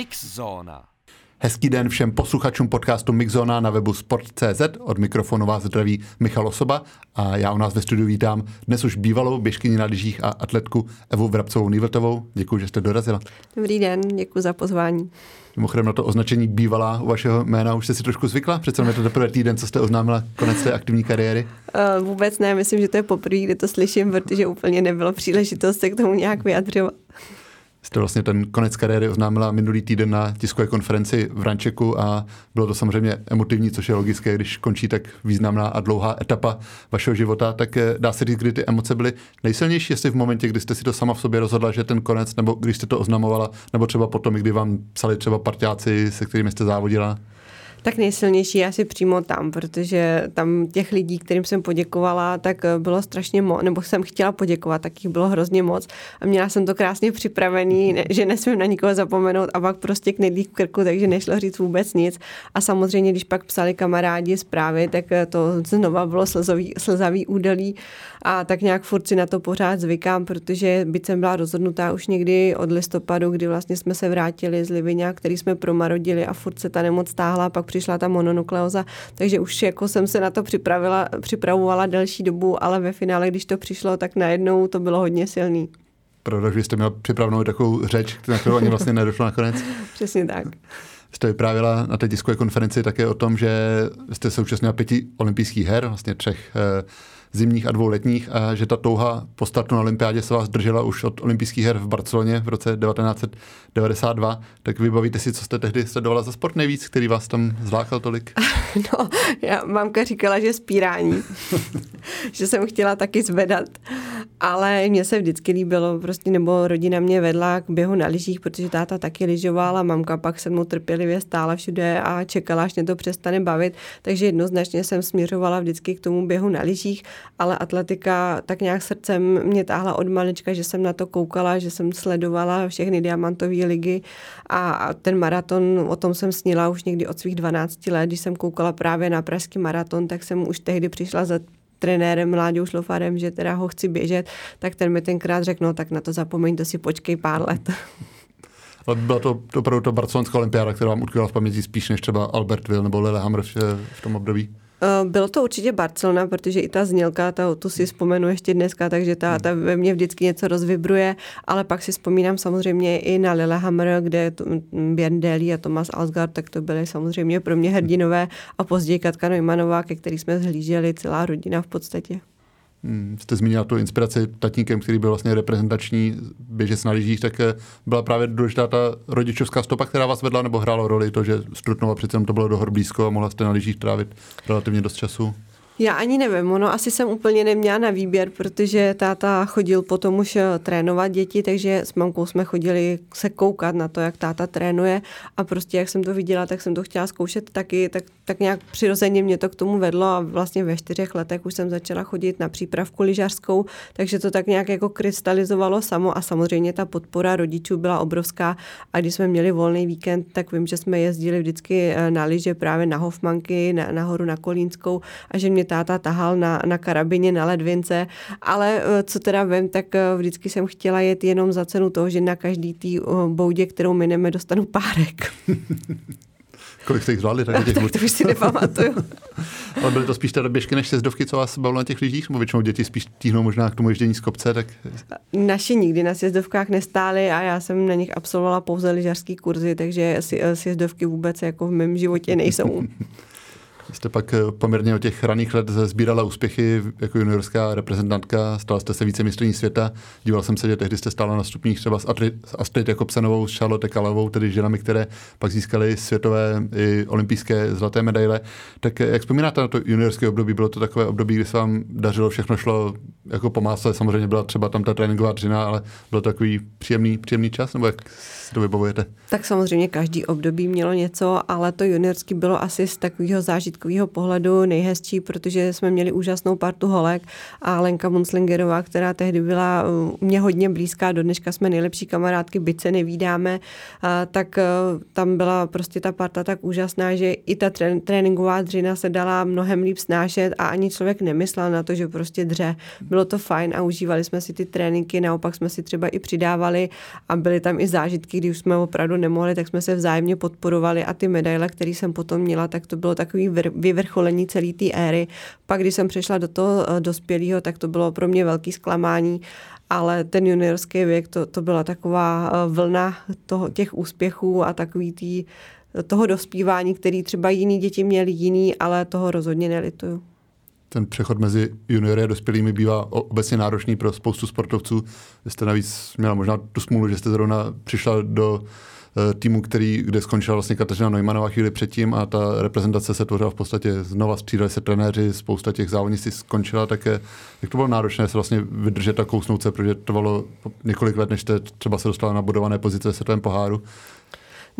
Mixzóna. Hezký den všem posluchačům podcastu Mixzona na webu sport.cz. Od mikrofonu vás zdraví Michal Osoba a já u nás ve studiu vítám dnes už bývalou běžkyni na lyžích a atletku Evu Vrabcovou Nývltovou. Děkuji, že jste dorazila. Dobrý den, děkuji za pozvání. Mimochodem na to označení bývalá u vašeho jména už jste si trošku zvykla? Přece je to teprve týden, co jste oznámila konec té aktivní kariéry? Uh, vůbec ne, myslím, že to je poprvé, kdy to slyším, protože úplně nebylo příležitost se k tomu nějak vyjadřovat jste vlastně ten konec kariéry oznámila minulý týden na tiskové konferenci v Rančeku a bylo to samozřejmě emotivní, což je logické, když končí tak významná a dlouhá etapa vašeho života, tak eh, dá se říct, kdy ty emoce byly nejsilnější, jestli v momentě, kdy jste si to sama v sobě rozhodla, že ten konec, nebo když jste to oznamovala, nebo třeba potom, kdy vám psali třeba partiáci, se kterými jste závodila? Tak nejsilnější asi přímo tam, protože tam těch lidí, kterým jsem poděkovala, tak eh, bylo strašně moc, nebo jsem chtěla poděkovat, tak jich bylo hrozně moc a měla jsem to krásně připravený, že nesmím na nikoho zapomenout a pak prostě k nejdlí v krku, takže nešlo říct vůbec nic. A samozřejmě, když pak psali kamarádi zprávy, tak eh, to znova bylo slzový, slzavý údelí a tak nějak furt si na to pořád zvykám, protože byť jsem byla rozhodnutá už někdy od listopadu, kdy vlastně jsme se vrátili z Livině, který jsme promarodili a furt se ta nemoc stáhla, pak přišla ta mononukleoza, takže už jako jsem se na to připravila, připravovala delší dobu, ale ve finále, když to přišlo, tak najednou to bylo hodně silný. Pravda, že jste měla připravenou takovou řeč, na kterou ani vlastně nedošlo nakonec. Přesně tak. Jste vyprávěla na té diskové konferenci také o tom, že jste současně pěti olympijských her, vlastně třech eh, zimních a dvou letních a že ta touha po startu na olympiádě se vás držela už od olympijských her v Barceloně v roce 1992. Tak vybavíte si, co jste tehdy sledovala za sport nejvíc, který vás tam zlákal tolik? No, já mamka říkala, že spírání, že jsem chtěla taky zvedat, ale mně se vždycky líbilo, prostě nebo rodina mě vedla k běhu na lyžích, protože táta taky lyžoval a mamka pak se mnou trpělivě stála všude a čekala, až mě to přestane bavit, takže jednoznačně jsem směřovala vždycky k tomu běhu na lyžích ale atletika tak nějak srdcem mě táhla od malička, že jsem na to koukala, že jsem sledovala všechny diamantové ligy a ten maraton, o tom jsem snila už někdy od svých 12 let, když jsem koukala právě na pražský maraton, tak jsem už tehdy přišla za trenérem Mláďou Šlofarem, že teda ho chci běžet, tak ten mi tenkrát řekl, no tak na to zapomeň, to si počkej pár let. Ale byla to opravdu to barcelonská olympiáda, která vám utkvěla v paměti spíš než třeba Albertville nebo Lillehammer v, v tom období? Eh, bylo to určitě Barcelona, protože i ta znělka, ta, tu si vzpomenu ještě dneska, takže ta, ta ve mně vždycky něco rozvibruje, ale pak si vzpomínám samozřejmě i na Lillehammer, kde Björn Daly a Thomas Alsgaard, tak to byly samozřejmě pro mě hrdinové a později Katka Neumannová, ke který jsme zhlíželi celá rodina v podstatě. Hmm, jste zmínila tu inspiraci tatníkem, který byl vlastně reprezentační běžec na lyžích, tak eh, byla právě důležitá ta rodičovská stopa, která vás vedla, nebo hrálo roli to, že Strutnova přece to bylo do hor blízko a mohla jste na lyžích trávit relativně dost času? Já ani nevím, ono asi jsem úplně neměla na výběr, protože táta chodil potom už eh, trénovat děti, takže s mamkou jsme chodili se koukat na to, jak táta trénuje a prostě jak jsem to viděla, tak jsem to chtěla zkoušet taky, tak, tak nějak přirozeně mě to k tomu vedlo a vlastně ve čtyřech letech už jsem začala chodit na přípravku lyžařskou, takže to tak nějak jako krystalizovalo samo a samozřejmě ta podpora rodičů byla obrovská a když jsme měli volný víkend, tak vím, že jsme jezdili vždycky eh, na lyže právě na Hofmanky, na, nahoru na Kolínskou a že mě táta tahal na, na karabině, na ledvince, ale eh, co teda vím, tak eh, vždycky jsem chtěla jet jenom za cenu toho, že na každý tý boudě, kterou mineme, dostanu párek. Kolik jste jich zvládli? Tak, těch tak to už si nepamatuju. Ale byly to spíš teda běžky než sjezdovky, co vás bavilo na těch lyžích? Nebo většinou děti spíš tíhnou možná k tomu ježdění z kopce? Tak... Naši nikdy na sjezdovkách nestály a já jsem na nich absolvovala pouze lyžařský kurzy, takže sjezdovky vůbec jako v mém životě nejsou. Jste pak eh, poměrně od těch raných let sbírala úspěchy jako juniorská reprezentantka, stala jste se více mistrní světa. Díval jsem se, že tehdy jste stála na stupních třeba s, Astrid Jakobsenovou, s Charlotte Kalavou, tedy ženami, které pak získaly světové i olympijské zlaté medaile. Tak eh, jak vzpomínáte na to juniorské období? Bylo to takové období, kdy se vám dařilo, všechno šlo jako po másle, samozřejmě byla třeba tam ta tréninková dřina, ale byl to takový příjemný, příjemný čas, nebo jak si to vybavujete? Tak samozřejmě každý období mělo něco, ale to juniorský bylo asi z takového zážitku začátkového pohledu nejhezčí, protože jsme měli úžasnou partu holek a Lenka Munslingerová, která tehdy byla mě hodně blízká, do dneška jsme nejlepší kamarádky, byť se nevídáme, tak tam byla prostě ta parta tak úžasná, že i ta tréninková dřina se dala mnohem líp snášet a ani člověk nemyslel na to, že prostě dře. Bylo to fajn a užívali jsme si ty tréninky, naopak jsme si třeba i přidávali a byly tam i zážitky, kdy už jsme opravdu nemohli, tak jsme se vzájemně podporovali a ty medaile, které jsem potom měla, tak to bylo takový vyvrcholení celé té éry. Pak, když jsem přešla do toho eh, dospělého, tak to bylo pro mě velký zklamání ale ten juniorský věk, to, to byla taková eh, vlna toho, těch úspěchů a takový tý, toho dospívání, který třeba jiní děti měli jiný, ale toho rozhodně nelituju. Ten přechod mezi juniory a dospělými bývá obecně náročný pro spoustu sportovců. Vy jste navíc měla možná tu smůlu, že jste zrovna přišla do Eh, týmu, který, kde skončila vlastně Kateřina Neumannová chvíli předtím a ta reprezentace se tvořila v podstatě znova, střídali se trenéři, spousta těch závodníků skončila, tak je, jak to bylo náročné se vlastně vydržet a kousnout se, protože trvalo několik let, než jste třeba se dostala na budované pozice ve světovém poháru.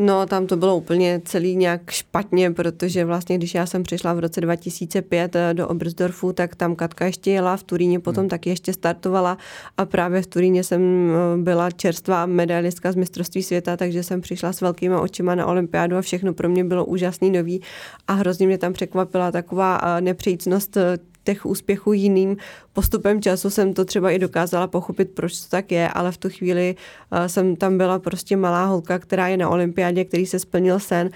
No, tam to bylo úplně celý nějak špatně, protože vlastně, když já jsem přišla v roce 2005 eh, do Obersdorfu, tak tam Katka ještě jela, v Turíně potom hmm. taky ještě startovala a právě v Turíně jsem eh, byla čerstvá medailistka z mistrovství světa, takže jsem přišla s velkýma očima na olympiádu a všechno pro mě bylo úžasný nový a hrozně mě tam překvapila taková eh, nepřejícnost těch úspěchů jiným. Postupem času jsem to třeba i dokázala pochopit, proč to tak je, ale v tu chvíli uh, jsem tam byla prostě malá holka, která je na olympiádě, který se splnil sen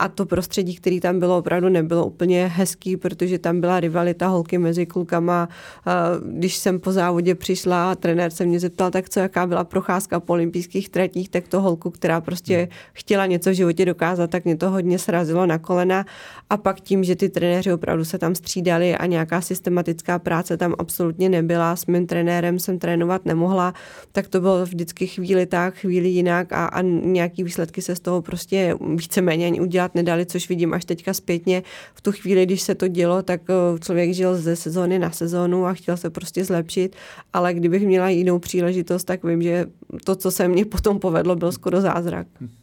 a to prostředí, který tam bylo, opravdu nebylo úplně hezký, protože tam byla rivalita holky mezi klukama. Když jsem po závodě přišla a trenér se mě zeptal, tak co, jaká byla procházka po olympijských tratích, tak to holku, která prostě hmm. chtěla něco v životě dokázat, tak mě to hodně srazilo na kolena. A pak tím, že ty trenéři opravdu se tam střídali a nějaká systematická práce tam absolutně nebyla, s mým trenérem jsem trénovat nemohla, tak to bylo vždycky chvíli tak, chvíli jinak a, a nějaký výsledky se z toho prostě víceméně ani udělat dělat nedali, což vidím až teďka zpětně. V tu chvíli, když se to dělo, tak eh, člověk žil ze sezóny na sezónu a chtěl se prostě zlepšit, ale kdybych měla jinou příležitost, tak vím, že to, co se mně potom povedlo, byl skoro zázrak. Hm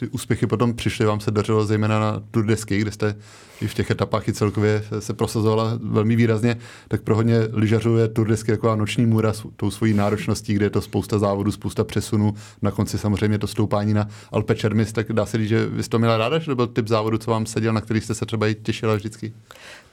ty úspěchy potom přišly, vám se dařilo zejména na Tour de Ski, kde jste i v těch etapách i celkově se prosazovala velmi výrazně, tak pro hodně lyžařů je Tour de Ski taková noční můra s tou svojí náročností, kde je to spousta závodů, spousta přesunů, na konci samozřejmě to stoupání na Alpe Čermis, tak dá se říct, že vy jste to měla ráda, že to byl typ závodu, co vám seděl, na který jste se třeba i těšila vždycky?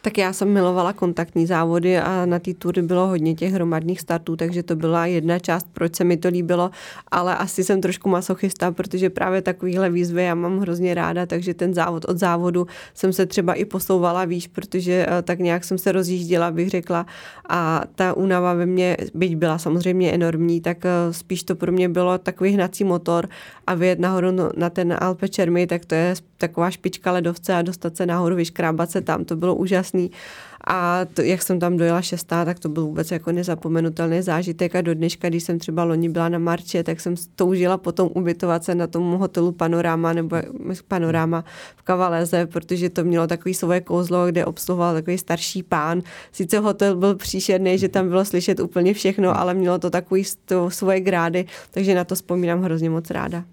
Tak já jsem milovala kontaktní závody a na té tury bylo hodně těch hromadných startů, takže to byla jedna část, proč se mi to líbilo, ale asi jsem trošku masochista, protože právě takovýhle výzvy já mám hrozně ráda, takže ten závod od závodu jsem se třeba i posouvala výš, protože eh, tak nějak jsem se rozjížděla, bych řekla, a ta únava ve mně, byť byla samozřejmě enormní, tak eh, spíš to pro mě bylo takový hnací motor a vyjet nahoru na ten Alpe Čermy, tak to je taková špička ledovce a dostat se nahoru, vyškrábat se tam, to bylo úžasný. A to, jak jsem tam dojela šestá, tak to byl vůbec jako nezapomenutelný zážitek a do dneška, když jsem třeba loni byla na Marče, tak jsem toužila potom ubytovat se na tom hotelu Panorama nebo Panorama v Kavaléze, protože to mělo takový svoje kouzlo, kde obsluhoval takový starší pán. Sice hotel byl příšerný, že tam bylo slyšet úplně všechno, ale mělo to takový to svoje grády, takže na to vzpomínám hrozně moc ráda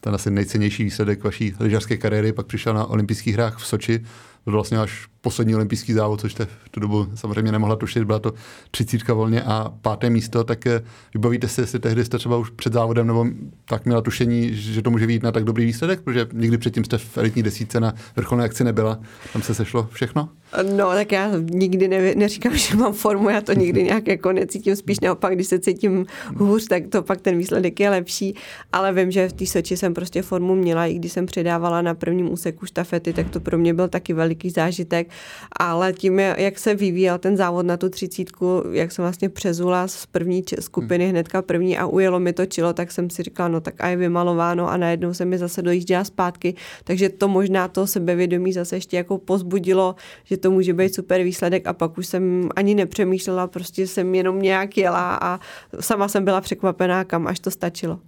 ten asi nejcennější výsledek vaší lyžařské kariéry pak přišel na olympijských hrách v Soči. Byl vlastně až poslední olympijský závod, což jste v tu dobu samozřejmě nemohla tušit, byla to třicítka volně a páté místo, tak eh, vybavíte si, jestli tehdy jste třeba už před závodem nebo tak měla tušení, že to může být na tak dobrý výsledek, protože nikdy předtím jste v elitní desítce na vrcholné akci nebyla, tam se sešlo všechno? No, tak já nikdy ne, neříkám, že mám formu, já to nikdy nějak jako necítím, spíš naopak, když se cítím hůř, tak to pak ten výsledek je lepší, ale vím, že v té Soči jsem prostě formu měla, i když jsem předávala na prvním úseku štafety, tak to pro mě byl taky veliký zážitek, ale tím, jak se vyvíjel ten závod na tu třicítku, jak jsem vlastně přezula z první skupiny hmm. hnedka první a ujelo mi to čilo, tak jsem si říkala, no tak a je vymalováno a najednou se mi zase dojížděla zpátky, takže to možná to sebevědomí zase ještě jako pozbudilo, že to může být super výsledek a pak už jsem ani nepřemýšlela, prostě jsem jenom nějak jela a sama jsem byla překvapená, kam až to stačilo.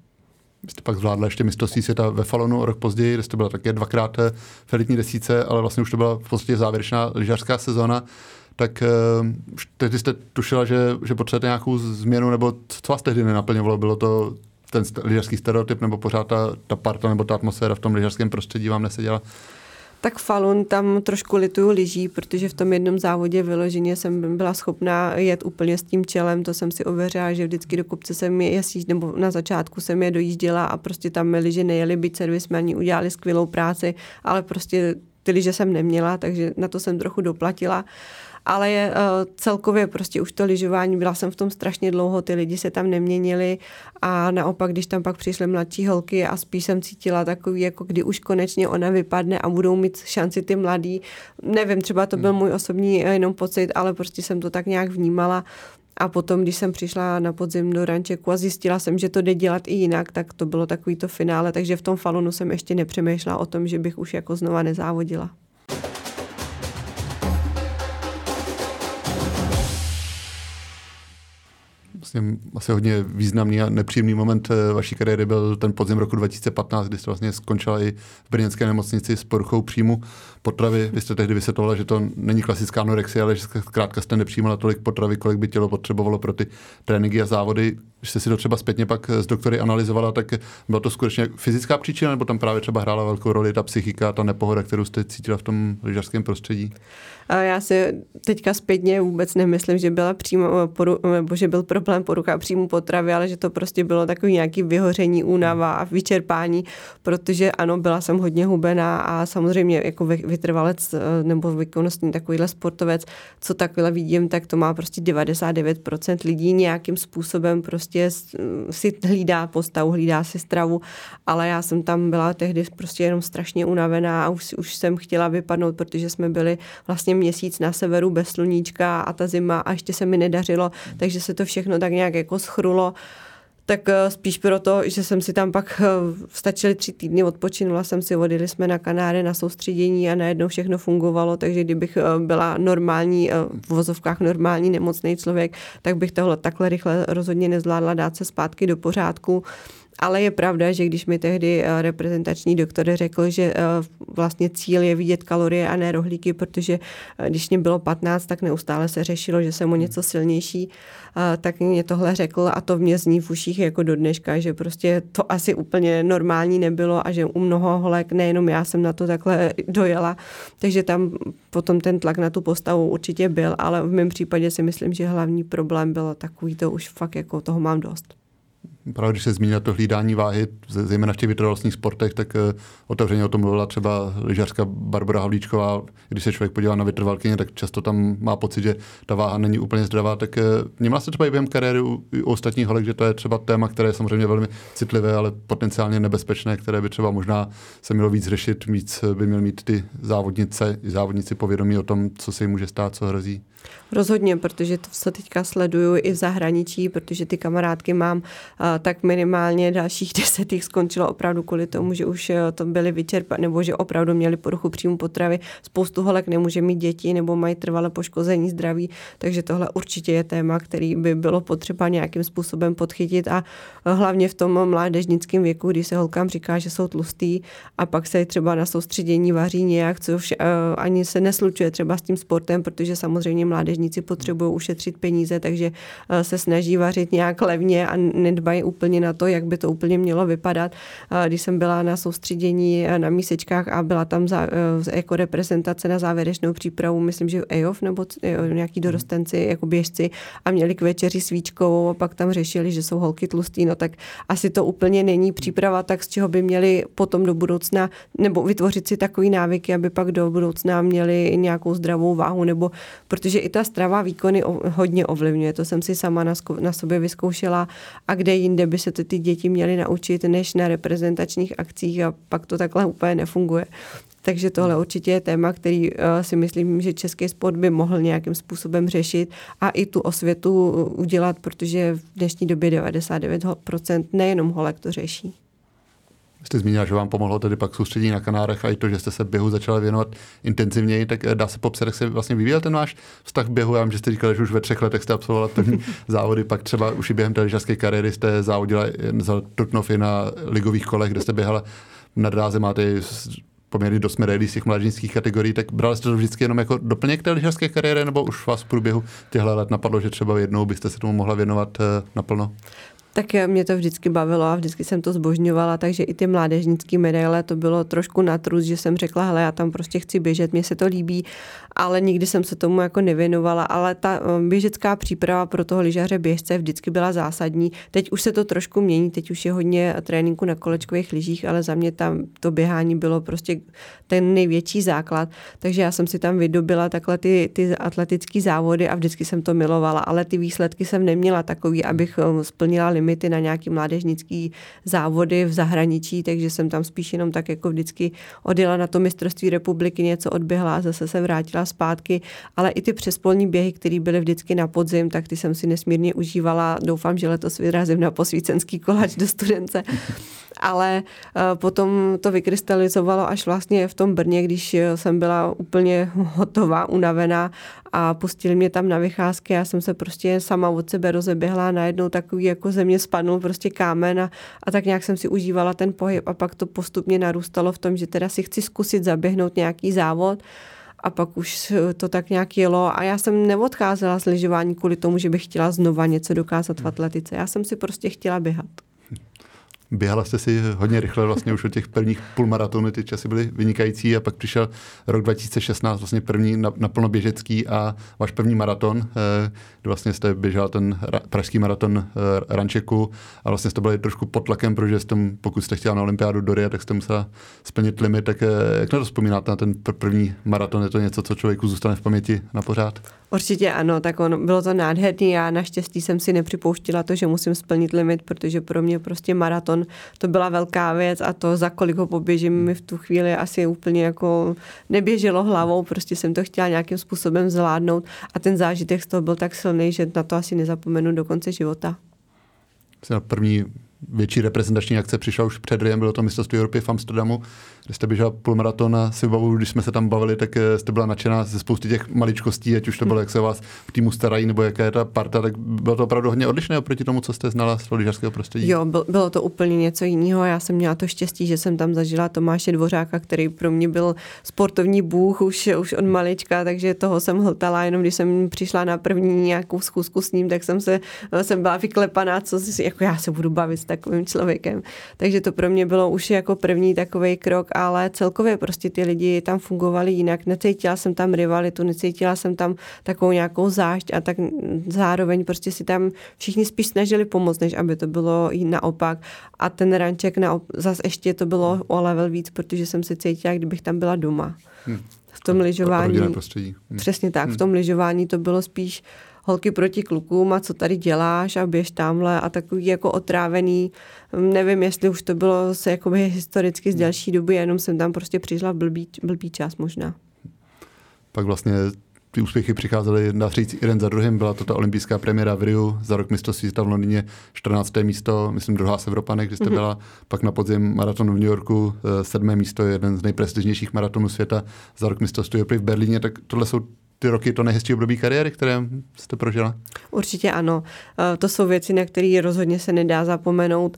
Jste pak zvládla ještě mistrovství světa ve Falonu o rok později, kde jste byla také dvakrát eh, v elitní desíce, ale vlastně už to byla v podstatě závěrečná lyžařská sezóna. Tak uh, tehdy jste tušila, že, že potřebujete nějakou změnu, nebo co vás tehdy nenaplňovalo? Bylo to ten lyžařský stereotyp, nebo pořád ta, ta parta nebo ta atmosféra v tom lyžařském prostředí vám neseděla? Tak Falun tam trošku lituju lyží, protože v tom jednom závodě vyloženě jsem byla schopná jet úplně s tím čelem, to jsem si ověřila, že vždycky do kopce jsem je jasíž, nebo na začátku jsem je dojížděla a prostě tam mi lyže nejeli, byť servismani udělali skvělou práci, ale prostě ty lyže jsem neměla, takže na to jsem trochu doplatila ale je, uh, celkově prostě už to lyžování, byla jsem v tom strašně dlouho, ty lidi se tam neměnili a naopak, když tam pak přišly mladší holky a spíš jsem cítila takový, jako kdy už konečně ona vypadne a budou mít šanci ty mladí. Nevím, třeba to byl hmm. můj osobní eh, jenom pocit, ale prostě jsem to tak nějak vnímala. A potom, když jsem přišla na podzim do rančeku a zjistila jsem, že to jde dělat i jinak, tak to bylo takový to finále. Takže v tom falonu jsem ještě nepřemýšlela o tom, že bych už jako znova nezávodila. Vlastně asi hodně významný a nepříjemný moment eh, vaší kariéry byl ten podzim roku 2015, kdy jste vlastně skončila i v brněnské nemocnici s poruchou příjmu potravy. Vy jste tehdy vysvětlovala, že to není klasická anorexie, ale že zkrátka jste nepřijímala tolik potravy, kolik by tělo potřebovalo pro ty tréninky a závody. Když jste si to třeba zpětně pak s doktory analyzovala, tak byla to skutečně fyzická příčina, nebo tam právě třeba hrála velkou roli ta psychika, ta nepohoda, kterou jste cítila v tom lyžařském prostředí? A já si teďka zpětně vůbec nemyslím, že byla přímo, poru, nebo že byl problém porucha příjmu potravy, ale že to prostě bylo takový nějaký vyhoření, únava a vyčerpání, protože ano, byla jsem hodně hubená a samozřejmě jako vytrvalec eh, nebo výkonnostní takovýhle sportovec, co takhle vidím, tak to má prostě 99% lidí nějakým způsobem prostě si hlídá postavu, hlídá si stravu, ale já jsem tam byla tehdy prostě jenom strašně unavená a už, už jsem chtěla vypadnout, protože jsme byli vlastně měsíc na severu bez sluníčka a ta zima a ještě se mi nedařilo, takže se to všechno tak nějak jako schrulo tak eh, spíš proto, že jsem si tam pak eh, stačili tři týdny, odpočinula jsem si, odjeli jsme na Kanáry na soustředění a najednou všechno fungovalo, takže kdybych eh, byla normální, v vozovkách normální nemocný člověk, tak bych tohle takhle rychle rozhodně nezvládla dát se zpátky do pořádku. Ale je pravda, že když mi tehdy eh, reprezentační doktor řekl, že eh, vlastně cíl je vidět kalorie a ne rohlíky, protože eh, když mě bylo 15, tak neustále se řešilo, že jsem o něco silnější, tak mě tohle řekl a to mě zní v uších jako do dneška, že prostě to asi úplně normální nebylo a že u mnoho holek, nejenom já jsem na to takhle dojela, takže tam potom ten tlak na tu postavu určitě byl, ale v mém případě si myslím, že hlavní problém byl takový, to už fakt jako toho mám dost právě když se zmínila to hlídání váhy, zejména v těch vytrvalostních sportech, tak uh, otevřeně o tom mluvila třeba lyžařka Barbara Havlíčková. Když se člověk podívá na vytrvalkyně, tak často tam má pocit, že ta váha není úplně zdravá. Tak uh, vnímala se třeba i během kariéry u, u ostatních holek, že to je třeba téma, které je samozřejmě velmi citlivé, ale potenciálně nebezpečné, které by třeba možná se mělo víc řešit, víc by měl mít ty závodnice závodníci povědomí o tom, co se jim může stát, co hrozí. Rozhodně, protože to se teďka sleduju i v zahraničí, protože ty kamarádky mám, tak minimálně dalších deset jich skončilo opravdu kvůli tomu, že už e, to byly vyčerpané, nebo že opravdu měli poruchu příjmu potravy. Spoustu holek nemůže mít děti nebo mají trvalé poškození zdraví, takže tohle určitě je téma, který by bylo potřeba nějakým způsobem podchytit a hlavně v tom mládežnickém věku, kdy se holkám říká, že jsou tlustý a pak se třeba na soustředění vaří nějak, což e, ani se neslučuje třeba s tím sportem, protože samozřejmě mládežníci potřebují ušetřit peníze, takže eh, se snaží vařit nějak levně a nedbají úplně na to, jak by to úplně mělo vypadat. Když jsem byla na soustředění eh, na mísečkách a byla tam za, eh, jako reprezentace na závěrečnou přípravu, myslím, že EOF nebo nějaký dorostenci jako běžci a měli k večeři svíčkovou a pak tam řešili, že jsou holky tlustý, no tak asi to úplně není příprava, tak z čeho by měli potom do budoucna, nebo vytvořit si takový návyky, aby pak do budoucna měli nějakou zdravou váhu, nebo protože protože i ta strava výkony hodně ovlivňuje. To jsem si sama na, na sobě vyzkoušela a kde jinde by se to ty děti měly naučit, než na reprezentačních akcích a pak to takhle úplně nefunguje. Takže tohle určitě je téma, který uh, si myslím, že český sport by mohl nějakým způsobem řešit a i tu osvětu udělat, protože v dnešní době 99% nejenom holek to řeší jste zmínila, že vám pomohlo tedy pak soustředění na Kanárech a i to, že jste se běhu začala věnovat intenzivněji, tak eh, dá se popsat, jak se vlastně vyvíjel ten váš vztah k běhu. Já vím, že jste říkali, že už ve třech letech jste absolvovala první závody, pak třeba už i během té lyžařské kariéry jste závodila za Trutnov i na ligových kolech, kde jste běhala na dráze, máte poměrně dost medailí z těch mladžinských kategorií, tak brali jste to vždycky jenom jako doplněk té lyžařské kariéry, nebo už vás v průběhu těchto let napadlo, že třeba jednou byste se tomu mohla věnovat uh, naplno? Tak mě to vždycky bavilo a vždycky jsem to zbožňovala, takže i ty mládežnické medaile to bylo trošku natrus, že jsem řekla, hele, já tam prostě chci běžet, mně se to líbí, ale nikdy jsem se tomu jako nevěnovala, ale ta um, běžecká příprava pro toho lyžaře běžce vždycky byla zásadní. Teď už se to trošku mění, teď už je hodně tréninku na kolečkových lyžích, ale za mě tam to běhání bylo prostě ten největší základ, takže já jsem si tam vydobila takhle ty, ty atletické závody a vždycky jsem to milovala, ale ty výsledky jsem neměla takový, abych um, splnila limity na nějaký mládežnický závody v zahraničí, takže jsem tam spíš jenom tak jako vždycky odjela na to mistrovství republiky, něco odběhla a zase se vrátila zpátky, ale i ty přespolní běhy, které byly vždycky na podzim, tak ty jsem si nesmírně užívala. Doufám, že letos vyrazím na posvícenský koláč do studence. Ale uh, potom to vykrystalizovalo až vlastně v tom Brně, když jsem byla úplně hotová, unavená a pustili mě tam na vycházky. Já jsem se prostě sama od sebe rozeběhla najednou takový jako země spadnul prostě kámen a, a tak nějak jsem si užívala ten pohyb a pak to postupně narůstalo v tom, že teda si chci zkusit zaběhnout nějaký závod a pak už to tak nějak jelo a já jsem neodcházela z lyžování kvůli tomu, že bych chtěla znova něco dokázat v atletice. Já jsem si prostě chtěla běhat. Běhala jste si hodně rychle vlastně už od těch prvních půlmaratonů, ty časy byly vynikající a pak přišel rok 2016, vlastně první naplno běžecký a váš první maraton, eh, kdy vlastně jste běžela ten pražský maraton eh, Rančeku a vlastně jste byli trošku pod tlakem, protože jste, pokud jste chtěla na olympiádu do Ria, tak jste musela splnit limit, tak eh, jak na to vzpomínáte na ten první maraton, je to něco, co člověku zůstane v paměti na pořád? Určitě ano, tak on, bylo to nádherný. Já naštěstí jsem si nepřipouštila to, že musím splnit limit, protože pro mě prostě maraton to byla velká věc a to, za kolik ho poběžím, mi v tu chvíli asi úplně jako neběželo hlavou, prostě jsem to chtěla nějakým způsobem zvládnout a ten zážitek z toho byl tak silný, že na to asi nezapomenu do konce života. První větší reprezentační akce přišla už před Riem, bylo to mistrovství Evropy v Amsterdamu, kde jste běžela půlmaraton a si bavu, když jsme se tam bavili, tak eh, jste byla nadšená ze spousty těch maličkostí, ať už to bylo, jak se vás v týmu starají, nebo jaká je ta parta, tak bylo to opravdu hodně odlišné oproti tomu, co jste znala z lyžařského prostředí. Jo, bylo to úplně něco jiného. Já jsem měla to štěstí, že jsem tam zažila Tomáše Dvořáka, který pro mě byl sportovní bůh už, už od malička, takže toho jsem hltala, jenom když jsem přišla na první nějakou schůzku s ním, tak jsem se jsem byla vyklepaná, co si, jako já se budu bavit takovým člověkem. Takže to pro mě bylo už jako první takový krok ale celkově prostě ty lidi tam fungovali jinak. Necítila jsem tam rivalitu, necítila jsem tam takovou nějakou zášť a tak zároveň prostě si tam všichni spíš snažili pomoct, než aby to bylo i naopak. A ten ranček na, zase ještě to bylo o level víc, protože jsem se cítila, kdybych tam byla doma. Hmm. V tom lyžování. Hmm. Přesně tak, hmm. v tom lyžování to bylo spíš holky proti klukům a co tady děláš a běž tamhle a takový jako otrávený, nevím, jestli už to bylo se jakoby historicky z delší doby, jenom jsem tam prostě přišla v blbý, blbý čas možná. Pak vlastně ty úspěchy přicházely, na říct, jeden za druhým. Byla to ta olympijská premiéra v Riu, za rok mistrovství světa v Londýně 14. místo, myslím druhá z Evropanek, kde jste mm-hmm. byla, pak na podzim maraton v New Yorku, eh, sedmé místo, jeden z nejprestižnějších maratonů světa, za rok mistrovství v Berlíně, tak tohle jsou ty roky to nejhezčí období kariéry, které jste prožila? Určitě ano. Eh, to jsou věci, na které rozhodně se nedá zapomenout.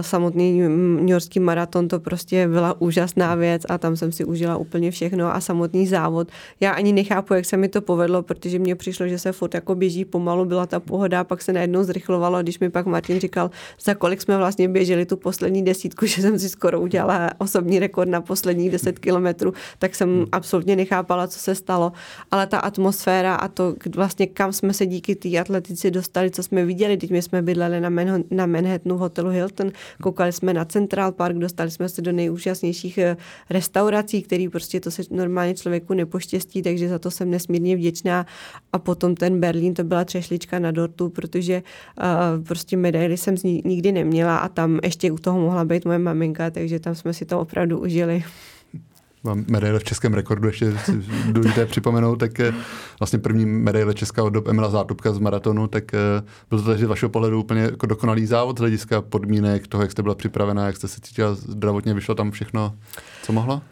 Samotný New Yorkský maraton to prostě byla úžasná věc a tam jsem si užila úplně všechno a samotný závod. Já ani nechápu, jak se mi to povedlo, protože mně přišlo, že se furt jako běží pomalu, byla ta pohoda, pak se najednou zrychlovalo, když mi pak Martin říkal, za kolik jsme vlastně běželi tu poslední desítku, že jsem si skoro udělala osobní rekord na posledních deset kilometrů, tak jsem absolutně nechápala, co se stalo. Ale ta ta atmosféra a to vlastně kam jsme se díky té atletici dostali, co jsme viděli. Teď my jsme bydleli na, Man- na Manhattanu v hotelu Hilton, koukali jsme na Central Park, dostali jsme se do nejúžasnějších eh, restaurací, který prostě to se normálně člověku nepoštěstí, takže za to jsem nesmírně vděčná. A potom ten Berlín, to byla třešlička na dortu, protože uh, prostě medaily jsem nikdy neměla a tam ještě u toho mohla být moje maminka, takže tam jsme si to opravdu užili medaile v českém rekordu, ještě důležité připomenout, tak eh, vlastně první medaile česká od dob Emila Zátupka z maratonu, tak eh, byl to takže z vašeho pohledu úplně jako dokonalý závod z hlediska podmínek, toho, jak jste byla připravená, jak jste se cítila zdravotně, vyšlo tam všechno, co mohlo?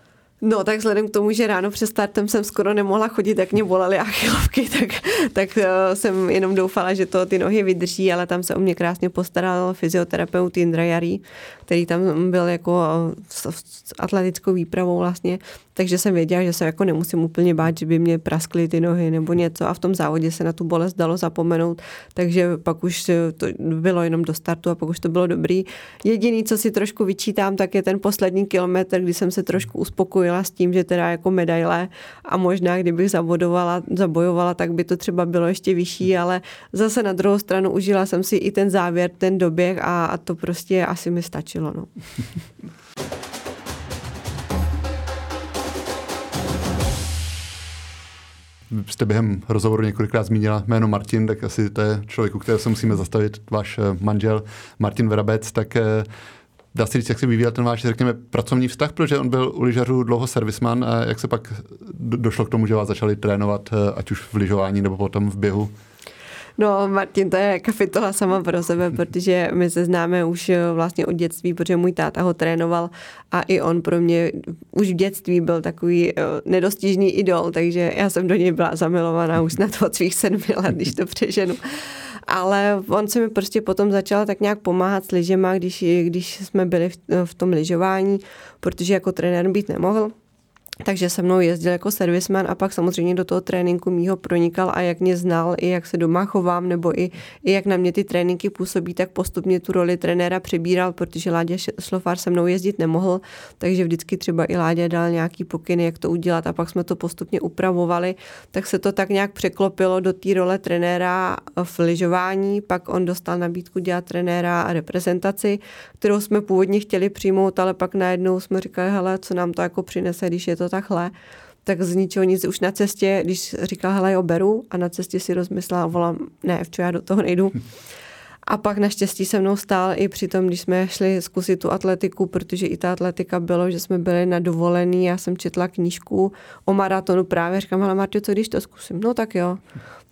No tak vzhledem k tomu, že ráno před startem jsem skoro nemohla chodit, tak mě bolely achilovky, tak, tak uh, jsem jenom doufala, že to ty nohy vydrží, ale tam se o mě krásně postaral fyzioterapeut Indra Jarý, který tam byl jako s, s atletickou výpravou vlastně, takže jsem věděla, že se jako nemusím úplně bát, že by mě praskly ty nohy nebo něco. A v tom závodě se na tu bolest dalo zapomenout, takže pak už to bylo jenom do startu a pak už to bylo dobrý. Jediný, co si trošku vyčítám, tak je ten poslední kilometr, kdy jsem se trošku uspokojila s tím, že teda jako medaile a možná kdybych zabodovala, zabojovala, tak by to třeba bylo ještě vyšší, ale zase na druhou stranu užila jsem si i ten závěr, ten doběh a, a to prostě asi mi stačilo. No. jste během rozhovoru několikrát zmínila jméno Martin, tak asi to je člověk, u kterého se musíme zastavit, váš eh, manžel Martin Verabec, tak eh, dá se říct, jak se vyvíjel ten váš, řekněme, pracovní vztah, protože on byl u lyžařů dlouho servisman a jak se pak došlo k tomu, že vás začali trénovat, eh, ať už v lyžování nebo potom v běhu? No, Martin, to je kapitola sama pro sebe, protože my se známe už eh, vlastně od dětství, protože můj táta ho trénoval a i on pro mě už v dětství byl takový uh, nedostižný idol, takže já jsem do něj byla zamilovaná už snad od svých sedmi let, když to přeženu. Ale on se mi prostě potom začal tak nějak pomáhat s lyžema, když, když jsme byli v, v tom lyžování, protože jako trenér být nemohl takže se mnou jezdil jako servisman a pak samozřejmě do toho tréninku mýho pronikal a jak mě znal, i jak se doma chovám, nebo i, i jak na mě ty tréninky působí, tak postupně tu roli trenéra přebíral, protože Láďa Šlofár se mnou jezdit nemohl, takže vždycky třeba i Láďa dal nějaký pokyny, jak to udělat a pak jsme to postupně upravovali, tak se to tak nějak překlopilo do té role trenéra v lyžování, pak on dostal nabídku dělat trenéra a reprezentaci, kterou jsme původně chtěli přijmout, ale pak najednou jsme říkali, hele, co nám to jako přinese, když je to to takhle, tak z ničeho nic už na cestě, když říkal, hele, jo, beru a na cestě si rozmyslela, volám, ne, v já do toho nejdu. A pak naštěstí se mnou stál i při tom, když jsme šli zkusit tu atletiku, protože i ta atletika bylo, že jsme byli na dovolený, já jsem četla knížku o maratonu právě, říkám, ale Martě, co když to zkusím? No tak jo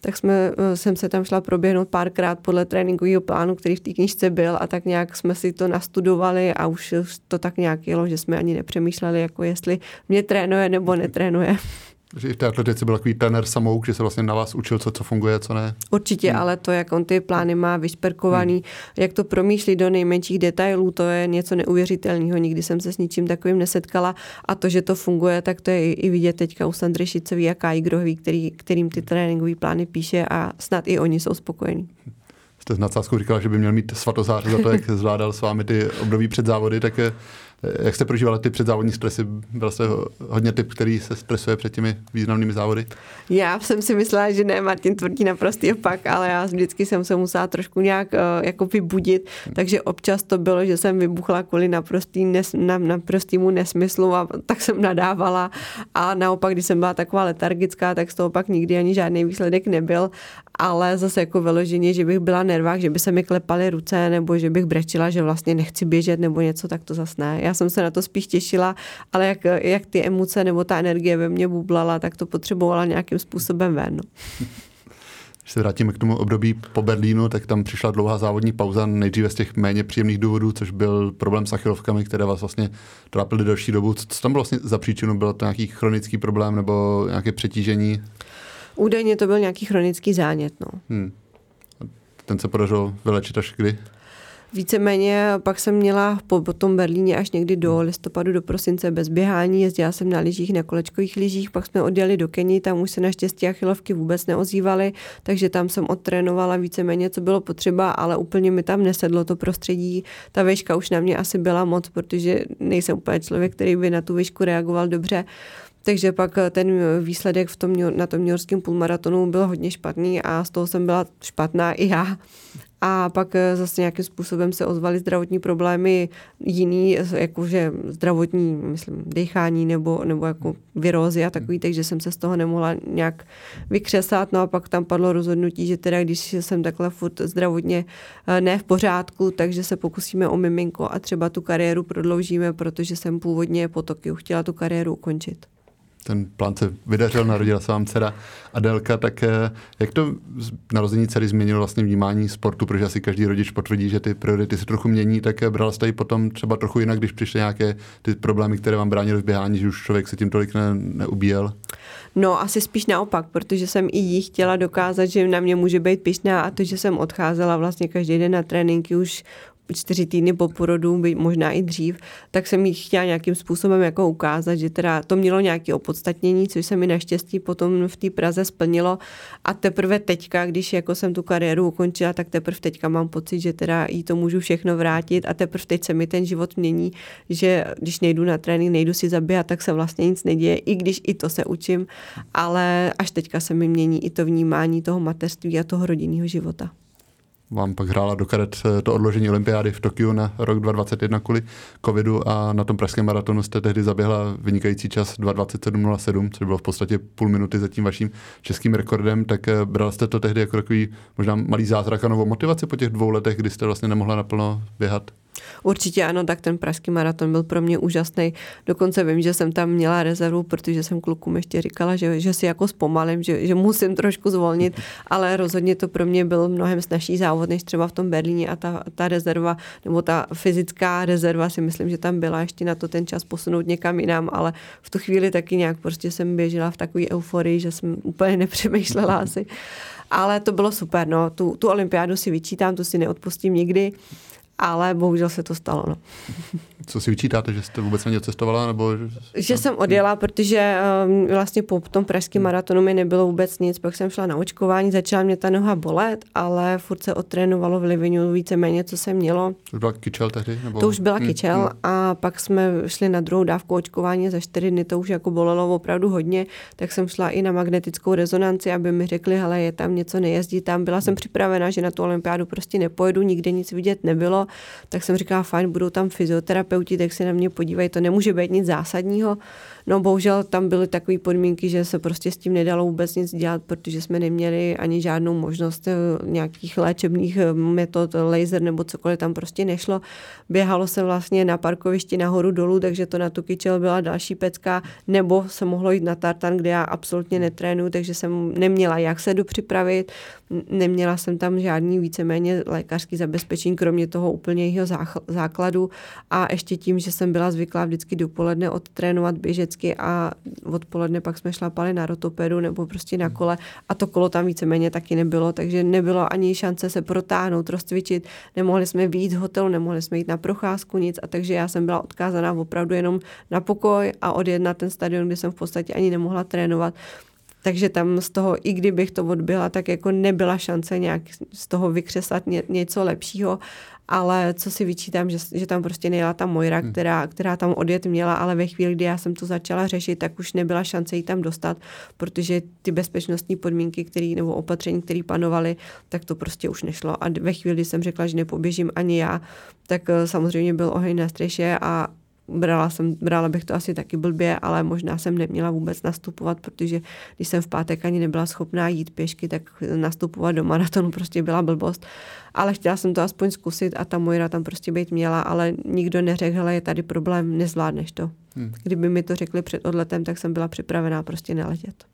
tak jsme, eh, jsem se tam šla proběhnout párkrát podle tréninkového plánu, který v té knižce byl a tak nějak jsme si to nastudovali a už to tak nějak jelo, že jsme ani nepřemýšleli, jako jestli mě trénuje nebo netrénuje. Že i v té atletice byl takový trenér samouk, že se vlastně na vás učil, co, co funguje, co ne. Určitě, hmm. ale to, jak on ty plány má vyšperkovaný, hmm. jak to promýšlí do nejmenších detailů, to je něco neuvěřitelného. Nikdy jsem se s ničím takovým nesetkala a to, že to funguje, tak to je i, vidět teďka u Sandry Šicový a Grohový, který, kterým ty tréninkové plány píše a snad i oni jsou spokojení jste s nadsázkou říkal, že by měl mít svatozáře za to, jak zvládal s vámi ty období před závody, tak jak jste prožívali ty předzávodní stresy? Byl jste hodně typ, který se stresuje před těmi významnými závody? Já jsem si myslela, že ne, Martin tvrdí naprostý opak, ale já vždycky jsem se musela trošku nějak uh, jako vybudit, takže občas to bylo, že jsem vybuchla kvůli naprostý nes, na, naprostýmu nesmyslu a tak jsem nadávala a naopak, když jsem byla taková letargická, tak z toho pak nikdy ani žádný výsledek nebyl, ale zase jako vyloženě, že bych byla nervák, že by se mi klepaly ruce nebo že bych brečila, že vlastně nechci běžet nebo něco, tak to zase ne. Já já jsem se na to spíš těšila, ale jak, jak ty emoce nebo ta energie ve mně bublala, tak to potřebovala nějakým způsobem ven. No. Když se vrátíme k tomu období po Berlínu, tak tam přišla dlouhá závodní pauza, nejdříve z těch méně příjemných důvodů, což byl problém s achilovkami, které vás vlastně trápily delší dobu. Co tam bylo vlastně za příčinu? Bylo to nějaký chronický problém nebo nějaké přetížení? Údajně to byl nějaký chronický zánět. No. Hmm. Ten se podařilo vylečit až kdy? Víceméně pak jsem měla po, po tom Berlíně až někdy do listopadu, do prosince bez běhání. Jezdila jsem na lyžích, na kolečkových lyžích, pak jsme odjeli do Keni, tam už se naštěstí achilovky vůbec neozývaly, takže tam jsem odtrénovala víceméně, co bylo potřeba, ale úplně mi tam nesedlo to prostředí. Ta výška už na mě asi byla moc, protože nejsem úplně člověk, který by na tu výšku reagoval dobře. Takže pak ten výsledek v tom, na tom New půlmaratonu byl hodně špatný a z toho jsem byla špatná i já. A pak eh, zase nějakým způsobem se ozvaly zdravotní problémy jiný, jakože zdravotní, myslím, dechání nebo, nebo jako virózy a takový, takže jsem se z toho nemohla nějak vykřesat. No a pak tam padlo rozhodnutí, že teda když jsem takhle furt zdravotně eh, ne v pořádku, takže se pokusíme o miminko a třeba tu kariéru prodloužíme, protože jsem původně po Tokiu chtěla tu kariéru ukončit. Ten plán se vydařil, narodila se vám dcera Adelka, tak eh, jak to narození dcery změnilo vlastně vnímání sportu, protože asi každý rodič potvrdí, že ty priority se trochu mění, tak eh, bral jste ji potom třeba trochu jinak, když přišly nějaké ty problémy, které vám bránily v běhání, že už člověk se tím tolik ne, neubíjel? No asi spíš naopak, protože jsem i jí chtěla dokázat, že na mě může být pišná a to, že jsem odcházela vlastně každý den na tréninky už čtyři týdny po porodu, možná i dřív, tak jsem jí chtěla nějakým způsobem jako ukázat, že teda to mělo nějaké opodstatnění, což se mi naštěstí potom v té Praze splnilo. A teprve teďka, když jako jsem tu kariéru ukončila, tak teprve teďka mám pocit, že teda jí to můžu všechno vrátit. A teprve teď se mi ten život mění, že když nejdu na trénink, nejdu si zabíhat, tak se vlastně nic neděje, i když i to se učím, ale až teďka se mi mění i to vnímání toho mateřství a toho rodinného života vám pak hrála do karet eh, to odložení olympiády v Tokiu na rok 2021 kvůli covidu a na tom pražském maratonu jste tehdy zaběhla vynikající čas 2.27.07, což bylo v podstatě půl minuty za tím vaším českým rekordem, tak eh, bral jste to tehdy jako takový možná malý zázrak a novou motivaci po těch dvou letech, kdy jste vlastně nemohla naplno běhat? Určitě ano, tak ten pražský maraton byl pro mě úžasný. Dokonce vím, že jsem tam měla rezervu, protože jsem klukům ještě říkala, že, že si jako zpomalím, že, že musím trošku zvolnit, ale rozhodně to pro mě byl mnohem snažší závod, než třeba v tom Berlíně a ta, ta rezerva, nebo ta fyzická rezerva si myslím, že tam byla ještě na to ten čas posunout někam jinam, ale v tu chvíli taky nějak prostě jsem běžela v takové euforii, že jsem úplně nepřemýšlela asi. Ale to bylo super, no. Tu, tu olympiádu si vyčítám, tu si neodpustím nikdy ale bohužel se to stalo. No. Co si vyčítáte, že jste vůbec ani cestovala? Nebo... Že jsem odjela, protože um, vlastně po tom pražském maratonu mi nebylo vůbec nic, pak jsem šla na očkování, začala mě ta noha bolet, ale furt se otrénovalo v Livinu víceméně, co jsem mělo. To už byla kyčel tehdy? Nebo... To už byla hmm, kyčel hmm. a pak jsme šli na druhou dávku očkování za čtyři dny, to už jako bolelo opravdu hodně, tak jsem šla i na magnetickou rezonanci, aby mi řekli, hele, je tam něco, nejezdí tam. Byla jsem připravená, že na tu olympiádu prostě nepojedu, nikde nic vidět nebylo, tak jsem říkala, fajn, budou tam fyzioterapeuti, tak se na mě podívají, to nemůže být nic zásadního. No bohužel tam byly takové podmínky, že se prostě s tím nedalo vůbec nic dělat, protože jsme neměli ani žádnou možnost eh, nějakých léčebných eh, metod, laser nebo cokoliv tam prostě nešlo. Běhalo se vlastně na parkovišti nahoru dolů, takže to na tu kyčel byla další pecka, nebo se mohlo jít na tartan, kde já absolutně netrénuju, takže jsem neměla jak se dopřipravit, neměla jsem tam žádný víceméně lékařský zabezpečení, kromě toho úplně jeho základu a ještě tím, že jsem byla zvyklá vždycky dopoledne odtrénovat běžet vždycky a odpoledne pak jsme šlapali na rotopedu nebo prostě na kole a to kolo tam víceméně taky nebylo, takže nebylo ani šance se protáhnout, rozcvičit, nemohli jsme výjít z hotelu, nemohli jsme jít na procházku, nic. A takže já jsem byla odkázaná opravdu jenom na pokoj a odjet na ten stadion, kde jsem v podstatě ani nemohla trénovat. Takže tam z toho, i kdybych to odbyla, tak jako nebyla šance nějak z toho vykřesat ně, něco lepšího ale co si vyčítám, že, že tam prostě nejela ta Mojra, hmm. která, která tam odjet měla, ale ve chvíli, kdy já jsem to začala řešit, tak už nebyla šance ji tam dostat, protože ty bezpečnostní podmínky, který, nebo opatření, které panovaly, tak to prostě už nešlo. A ve chvíli, kdy jsem řekla, že nepoběžím ani já, tak eh, samozřejmě byl oheň na střeše a brala, jsem, brala bych to asi taky blbě, ale možná jsem neměla vůbec nastupovat, protože když jsem v pátek ani nebyla schopná jít pěšky, tak nastupovat do maratonu prostě byla blbost. Ale chtěla jsem to aspoň zkusit a ta Mojra tam prostě být měla, ale nikdo neřekl, hele, je tady problém, nezvládneš to. Hmm. Kdyby mi to řekli před odletem, tak jsem byla připravená prostě neletět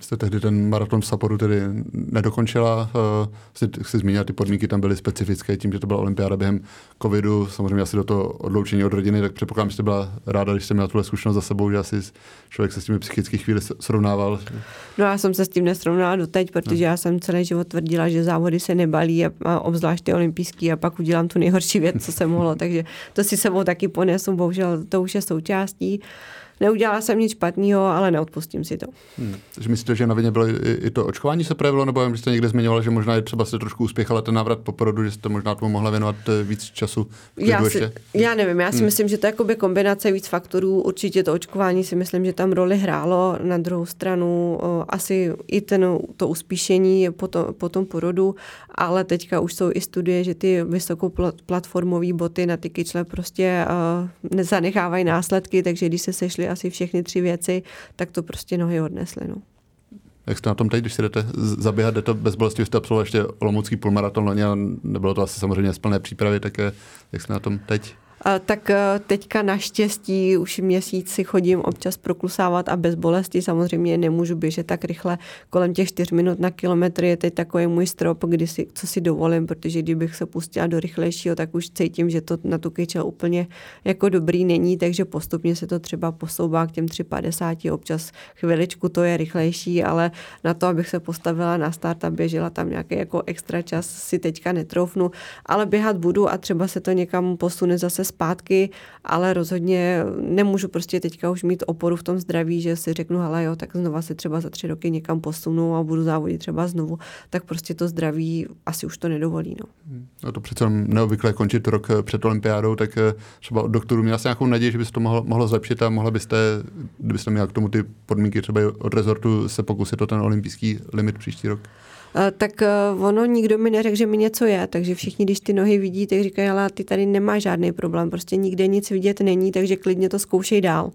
jste tehdy ten maraton v Saporu tedy nedokončila. Uh, si, si zmínila, ty podmínky tam byly specifické tím, že to byla olympiáda během covidu, samozřejmě asi do toho odloučení od rodiny, tak předpokládám, že jste byla ráda, když jste měla tuhle zkušenost za sebou, že asi člověk se s těmi psychickými chvíli srovnával. No já jsem se s tím nesrovnala doteď, protože no. já jsem celý život tvrdila, že závody se nebalí a, a obzvlášť ty olympijský a pak udělám tu nejhorší věc, co se mohlo, takže to si sebou taky ponesu, bohužel to už je součástí. Neudělala jsem nic špatného, ale neodpustím si to. Hmm. Takže myslíte, že na vině bylo i, i to očkování se projevilo, nebo jste někde zmiňovala, že možná je třeba se trošku uspěchala ten návrat po porodu, že jste možná tomu mohla věnovat eh, víc času? Já, si, já nevím, já si hmm. myslím, že to je jakoby kombinace víc faktorů. Určitě to očkování si myslím, že tam roli hrálo. Na druhou stranu o, asi i ten, to uspíšení po, to, po tom porodu, ale teďka už jsou i studie, že ty vysokoplatformové boty na ty kyčle prostě uh, nezanechávají následky, takže když se sešli asi všechny tři věci, tak to prostě nohy odnesly. No. Jak jste na tom teď, když si jdete zaběhat, jde to bez bolesti, jste absolvoval ještě olomoucký půlmaraton a nebylo to asi samozřejmě z plné přípravy, tak jak jste na tom teď? Tak eh, teďka naštěstí už měsíc si chodím občas proklusávat a bez bolesti. Samozřejmě nemůžu běžet tak rychle. Kolem těch 4 minut na kilometr je teď takový můj strop, kdy si, co si dovolím, protože kdybych se pustila do rychlejšího, tak už cítím, že to na tu kyčel úplně jako dobrý není, takže postupně se to třeba posouvá k těm 3,50, občas chviličku to je rychlejší, ale na to, abych se postavila na start a běžela tam nějaký jako extra čas, si teďka netroufnu, ale běhat budu a třeba se to někam posune zase zpátky, ale rozhodně nemůžu prostě teďka už mít oporu v tom zdraví, že si řeknu, hele jo, tak znova se třeba za tři roky někam posunu a budu závodit třeba znovu, tak prostě to zdraví asi už to nedovolí. No, no to přece neobvykle končit rok eh, před olympiádou, tak eh, třeba od doktorů měla jsem nějakou naději, že by se to mohlo, mohlo zlepšit a mohla byste, kdybyste měla k tomu ty podmínky třeba od rezortu se pokusit o ten olympijský limit příští rok? Eh, tak eh, ono nikdo mi neřekl, že mi něco je, takže všichni, když ty nohy vidí, tak říkají, ale ty tady nemáš žádný problém, prostě nikde nic vidět není, takže klidně to zkoušej dál.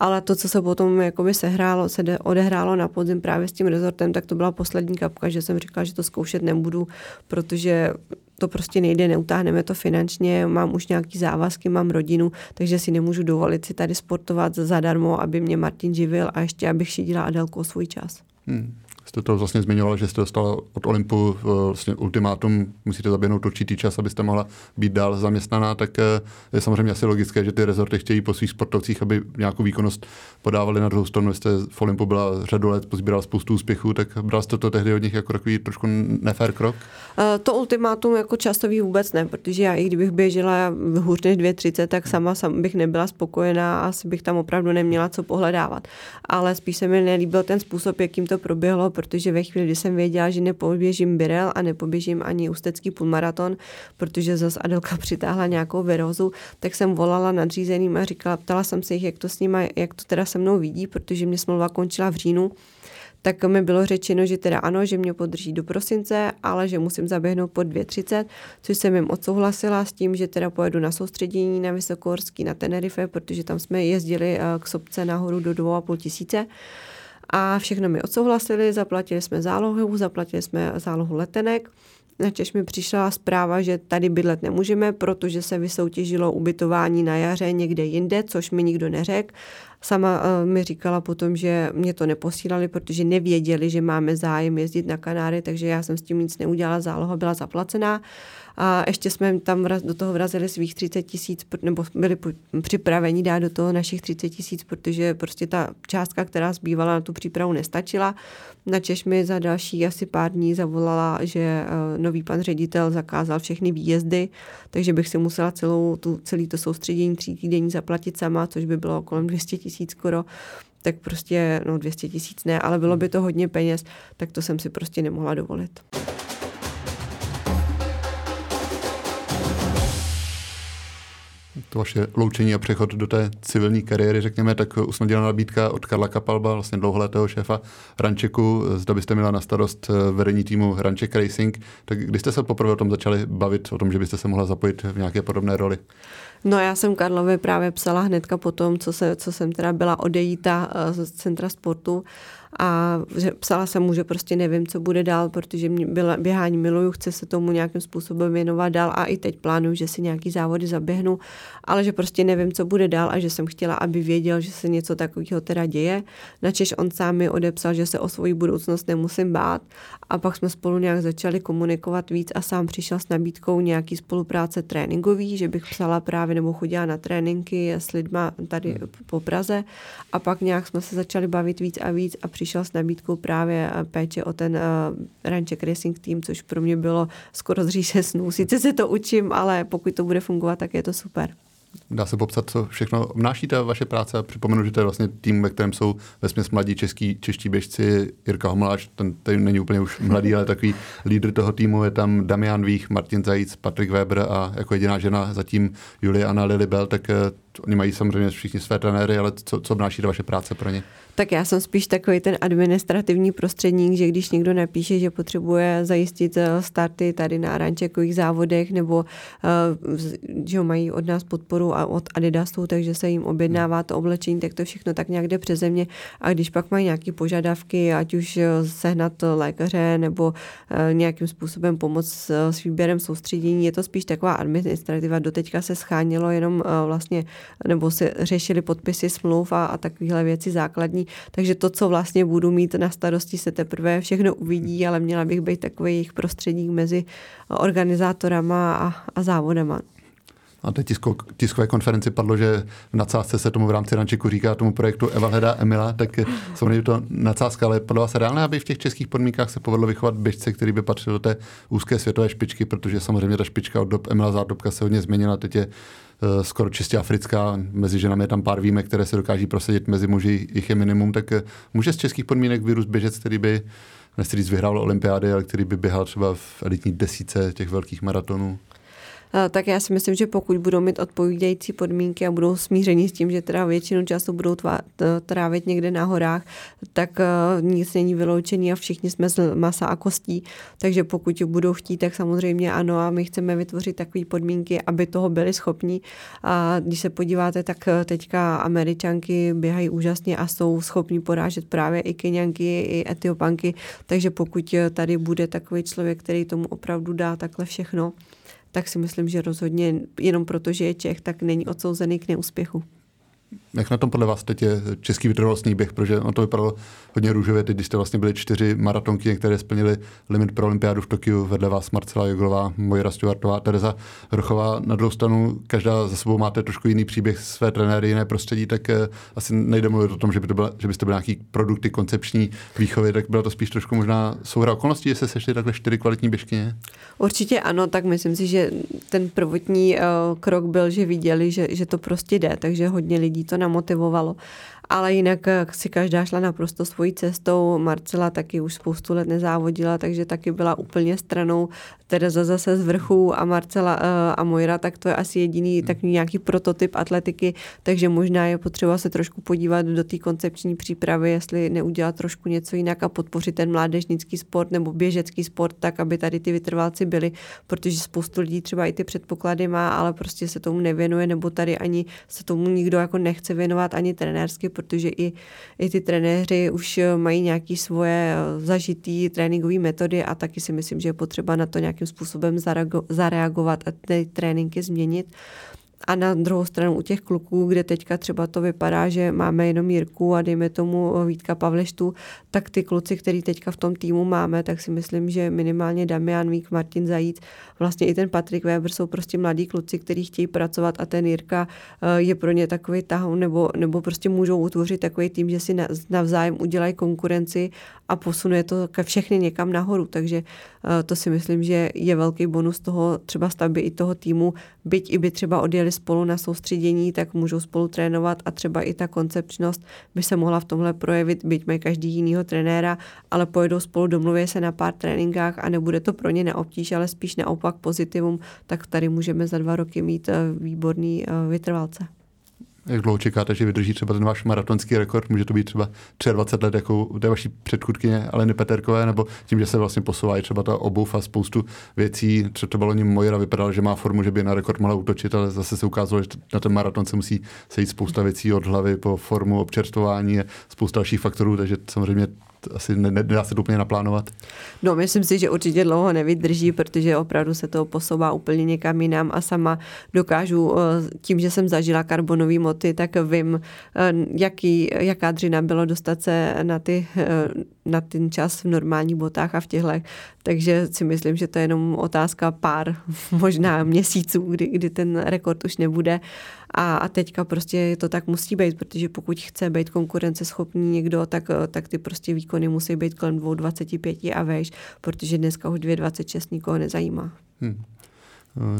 Ale to, co se potom jakoby sehrálo, se odehrálo na podzim právě s tím rezortem, tak to byla poslední kapka, že jsem říkala, že to zkoušet nebudu, protože to prostě nejde, neutáhneme to finančně, mám už nějaký závazky, mám rodinu, takže si nemůžu dovolit si tady sportovat zadarmo, aby mě Martin živil a ještě abych šidila Adelku o svůj čas. Hmm jste to vlastně zmiňoval, že jste dostala od Olympu eh, vlastně ultimátum, musíte zaběhnout určitý čas, abyste mohla být dál zaměstnaná, tak eh, je samozřejmě asi logické, že ty rezorty chtějí po svých sportovcích, aby nějakou výkonnost podávali na druhou stranu. Jste v Olympu byla řadu let, pozbírala spoustu úspěchů, tak bral jste to tehdy od nich jako takový trošku nefér krok? Eh, to ultimátum jako časový vůbec ne, protože já i kdybych běžela hůř než 2.30, tak sama sam bych nebyla spokojená a asi bych tam opravdu neměla co pohledávat. Ale spíš se mi nelíbil ten způsob, jakým to proběhlo, protože ve chvíli, kdy jsem věděla, že nepoběžím Birel a nepoběžím ani ústecký půlmaraton, protože zase Adelka přitáhla nějakou virózu, tak jsem volala nadřízeným a říkala, ptala jsem se jich, jak to s nima, jak to teda se mnou vidí, protože mě smlouva končila v říjnu tak mi bylo řečeno, že teda ano, že mě podrží do prosince, ale že musím zaběhnout pod 2.30, což jsem jim odsouhlasila s tím, že teda pojedu na soustředění na Vysokohorský na Tenerife, protože tam jsme jezdili eh, k sobce nahoru do 2,5 tisíce. A všechno mi odsouhlasili, zaplatili jsme zálohu, zaplatili jsme zálohu letenek. Načež mi přišla zpráva, že tady bydlet nemůžeme, protože se vysoutěžilo ubytování na jaře někde jinde, což mi nikdo neřekl. Sama uh, mi říkala potom, že mě to neposílali, protože nevěděli, že máme zájem jezdit na Kanáry, takže já jsem s tím nic neudělala, záloha byla zaplacená. A ještě jsme tam do toho vrazili svých 30 tisíc, nebo byli připraveni dát do toho našich 30 tisíc, protože prostě ta částka, která zbývala na tu přípravu, nestačila. Načež mi za další asi pár dní zavolala, že eh, nový pan ředitel zakázal všechny výjezdy, takže bych si musela celou tu, celý to soustředění tří týdení zaplatit sama, což by bylo kolem 200 tisíc skoro tak prostě, no 200 tisíc ne, ale bylo by to hodně peněz, tak to jsem si prostě nemohla dovolit. To vaše loučení a přechod do té civilní kariéry, řekněme, tak usnadnila nabídka od Karla Kapalba, vlastně dlouholetého šéfa Rančeku, zda byste měla na starost eh, vedení týmu Ranček Racing. Tak kdy jste se poprvé o tom začali bavit, o tom, že byste se mohla zapojit v nějaké podobné roli? No já jsem Karlovi právě psala hnedka po tom, co, se, co jsem teda byla odejíta eh, z centra sportu a psala jsem mu, že prostě nevím, co bude dál, protože mě byla, běhání miluju, chci se tomu nějakým způsobem věnovat dál a i teď plánuju, že si nějaký závody zaběhnu, ale že prostě nevím, co bude dál a že jsem chtěla, aby věděl, že se něco takového teda děje. Načež on sám mi odepsal, že se o svoji budoucnost nemusím bát a pak jsme spolu nějak začali komunikovat víc a sám přišel s nabídkou nějaký spolupráce tréninkový, že bych psala právě nebo chodila na tréninky s lidma tady hmm. po Praze a pak nějak jsme se začali bavit víc a víc a přišel s nabídkou právě eh, péče o ten uh, Ranček Racing Team, což pro mě bylo skoro z říše snů. Sice se to učím, ale pokud to bude fungovat, tak je to super. Dá se popsat, co všechno obnáší ta vaše práce připomenu, že to je vlastně tým, ve kterém jsou vesměs mladí český, čeští běžci. Jirka Homeláš, ten, ten není úplně už mladý, ale takový lídr toho týmu. Je tam Damian Vích, Martin Zajíc, Patrik Weber a jako jediná žena zatím Juliana Lilibel, tak uh, oni mají samozřejmě všichni své trenéry, ale co, co obnáší ta vaše práce pro ně? Tak já jsem spíš takový ten administrativní prostředník, že když někdo napíše, že potřebuje zajistit eh, starty tady na rančekových závodech nebo uh, že mají od nás podporu a od Adidasu, takže se jim objednává to oblečení, tak to všechno tak nějak jde přeze mě. A když pak mají nějaké požadavky, ať už eh, sehnat lékaře nebo nějakým způsobem pomoct s výběrem soustředění, je to spíš taková administrativa. Doteďka se schánilo jenom vlastně, nebo se řešili podpisy smluv a, a takovéhle věci základní. Takže to, co vlastně budu mít na starosti, se teprve všechno uvidí, ale měla bych být takový jejich prostředník mezi organizátorama a, a závodama. A té tisko, tiskové konferenci padlo, že v nadsázce se tomu v rámci Rančiku říká tomu projektu Evalheda Emila, tak samozřejmě to nadsázka, ale podle vás reálné, aby v těch českých podmínkách se povedlo vychovat běžce, který by patřil do té úzké světové špičky, protože samozřejmě ta špička od dob Emila Zádobka se hodně změnila, teď je skoro čistě africká, mezi ženami je tam pár výjimek, které se dokáží prosadit, mezi muži jich je minimum, tak uh, může z českých podmínek vyrůst běžec, který by nechci říct vyhrál olympiády, ale který by běhal třeba v elitní desíce těch velkých maratonů? Tak já si myslím, že pokud budou mít odpovídající podmínky a budou smíření s tím, že teda většinu času budou trávit někde na horách, tak uh, nic není vyloučený a všichni jsme z masa a kostí. Takže pokud budou chtít, tak samozřejmě ano a my chceme vytvořit takové podmínky, aby toho byli schopní. A když se podíváte, tak e, teďka američanky běhají úžasně a jsou schopní porážet právě i Kenianky, i Etiopanky. Takže pokud tady bude takový člověk, který tomu opravdu dá takhle všechno, tak si myslím, že rozhodně jenom proto, že je Čech, tak není odsouzený k neúspěchu. Jak na tom podle vás teď je český vytrvalostní běh, protože on to vypadalo hodně růžově, teď když jste vlastně byli čtyři maratonky, které splnili limit pro olympiádu v Tokiu, vedle vás Marcela Joglová, Mojra Stuartová, Tereza Rochová. Na druhou stranu, každá za sebou máte trošku jiný příběh, své trenéry, jiné prostředí, tak eh, asi nejde mluvit o tom, že, by to byla, že byste byli nějaký produkty koncepční výchovy, tak byla to spíš trošku možná souhra okolností, že se sešly takhle čtyři kvalitní běžkyně? Určitě ano, tak myslím si, že ten prvotní uh, krok byl, že viděli, že, že to prostě jde, takže hodně lidí to namotivovalo ale jinak eh, si každá šla naprosto svojí cestou. Marcela taky už spoustu let nezávodila, takže taky byla úplně stranou. Tereza zase z vrchu a Marcela eh, a Mojra, tak to je asi jediný hmm. takový nějaký prototyp atletiky, takže možná je potřeba se trošku podívat do té koncepční přípravy, jestli neudělat trošku něco jinak a podpořit ten mládežnický sport nebo běžecký sport tak, aby tady ty vytrvalci byli, protože spoustu lidí třeba i ty předpoklady má, ale prostě se tomu nevěnuje, nebo tady ani se tomu nikdo jako nechce věnovat ani trenérsky, protože i, i ty trenéři už mají nějaké svoje eh, zažitý tréninkové metody a taky si myslím, že je potřeba na to nějakým způsobem zareagovat a ty tréninky změnit. A na druhou stranu u těch kluků, kde teďka třeba to vypadá, že máme jenom Jirku a dejme tomu Vítka Pavleštu, tak ty kluci, který teďka v tom týmu máme, tak si myslím, že minimálně Damian Vík, Martin Zajíc, vlastně i ten Patrik Weber jsou prostě mladí kluci, kteří chtějí pracovat a ten Jirka eh, je pro ně takový tahoun nebo, nebo prostě můžou utvořit takový tým, že si navzájem udělají konkurenci a posunuje to ke všechny někam nahoru. Takže eh, to si myslím, že je velký bonus toho třeba stavby i toho týmu, byť i by třeba odjeli spolu na soustředění, tak můžou spolu trénovat a třeba i ta koncepčnost by se mohla v tomhle projevit, byť mají každý jinýho trenéra, ale pojedou spolu, domluví se na pár tréninkách a nebude to pro ně neobtíž, ale spíš naopak pozitivum, tak tady můžeme za dva roky mít eh, výborný eh, vytrvalce. Jak dlouho čekáte, že vydrží třeba ten váš maratonský rekord? Může to být třeba 23 let jako u té vaší předchůdkyně Aleny Peterkové, nebo tím, že se vlastně posouvá třeba ta obuv a spoustu věcí. Třeba to bylo Mojera vypadalo, že má formu, že by na rekord mohla útočit, ale zase se ukázalo, že na ten maraton se musí sejít spousta věcí od hlavy po formu občerstvování a spousta dalších faktorů, takže samozřejmě asi nedá se to úplně naplánovat. No, myslím si, že určitě dlouho nevydrží, protože opravdu se to posouvá úplně někam jinam a sama dokážu, eh, tím, že jsem zažila karbonové moty, tak vím, eh, jaký, jaká dřina bylo dostat se na, ty, eh, na ten čas v normálních botách a v těchto. Takže si myslím, že to je jenom otázka pár, možná měsíců, kdy, kdy ten rekord už nebude. A, a teďka prostě to tak musí být, protože pokud chce být konkurenceschopný někdo, tak, tak ty prostě výkony musí být kolem 2,25 a vejš, protože dneska už 2,26 nikoho nezajímá. Hmm.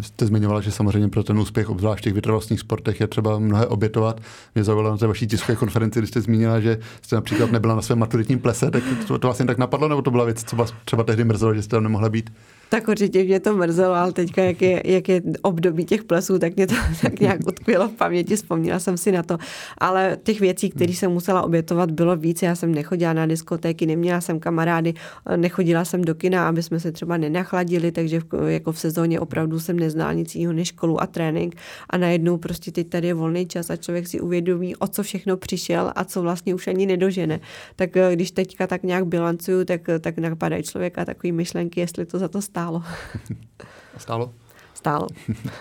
Jste zmiňovala, že samozřejmě pro ten úspěch, obzvlášť v těch vytrvalostních sportech, je třeba mnohé obětovat. Mě zaujalo na té vaší tiskové konferenci, kdy jste zmínila, že jste například nebyla na svém maturitním plese, tak to, to vlastně tak napadlo, nebo to byla věc, co vás třeba tehdy mrzelo, že jste tam nemohla být? Tak určitě mě to mrzelo, ale teďka, jak je, jak je období těch plesů, tak mě to tak nějak utkvělo v paměti, vzpomněla jsem si na to. Ale těch věcí, které jsem musela obětovat, bylo víc. Já jsem nechodila na diskotéky, neměla jsem kamarády, nechodila jsem do kina, aby jsme se třeba nenachladili, takže v, jako v sezóně opravdu jsem neznala nic jiného než školu a trénink. A najednou prostě teď tady je volný čas a člověk si uvědomí, o co všechno přišel a co vlastně už ani nedožene. Tak eh, když teďka tak nějak bilancuju, tak, tak napadají člověka takové myšlenky, jestli to za to stálo. Stálo? Stálo.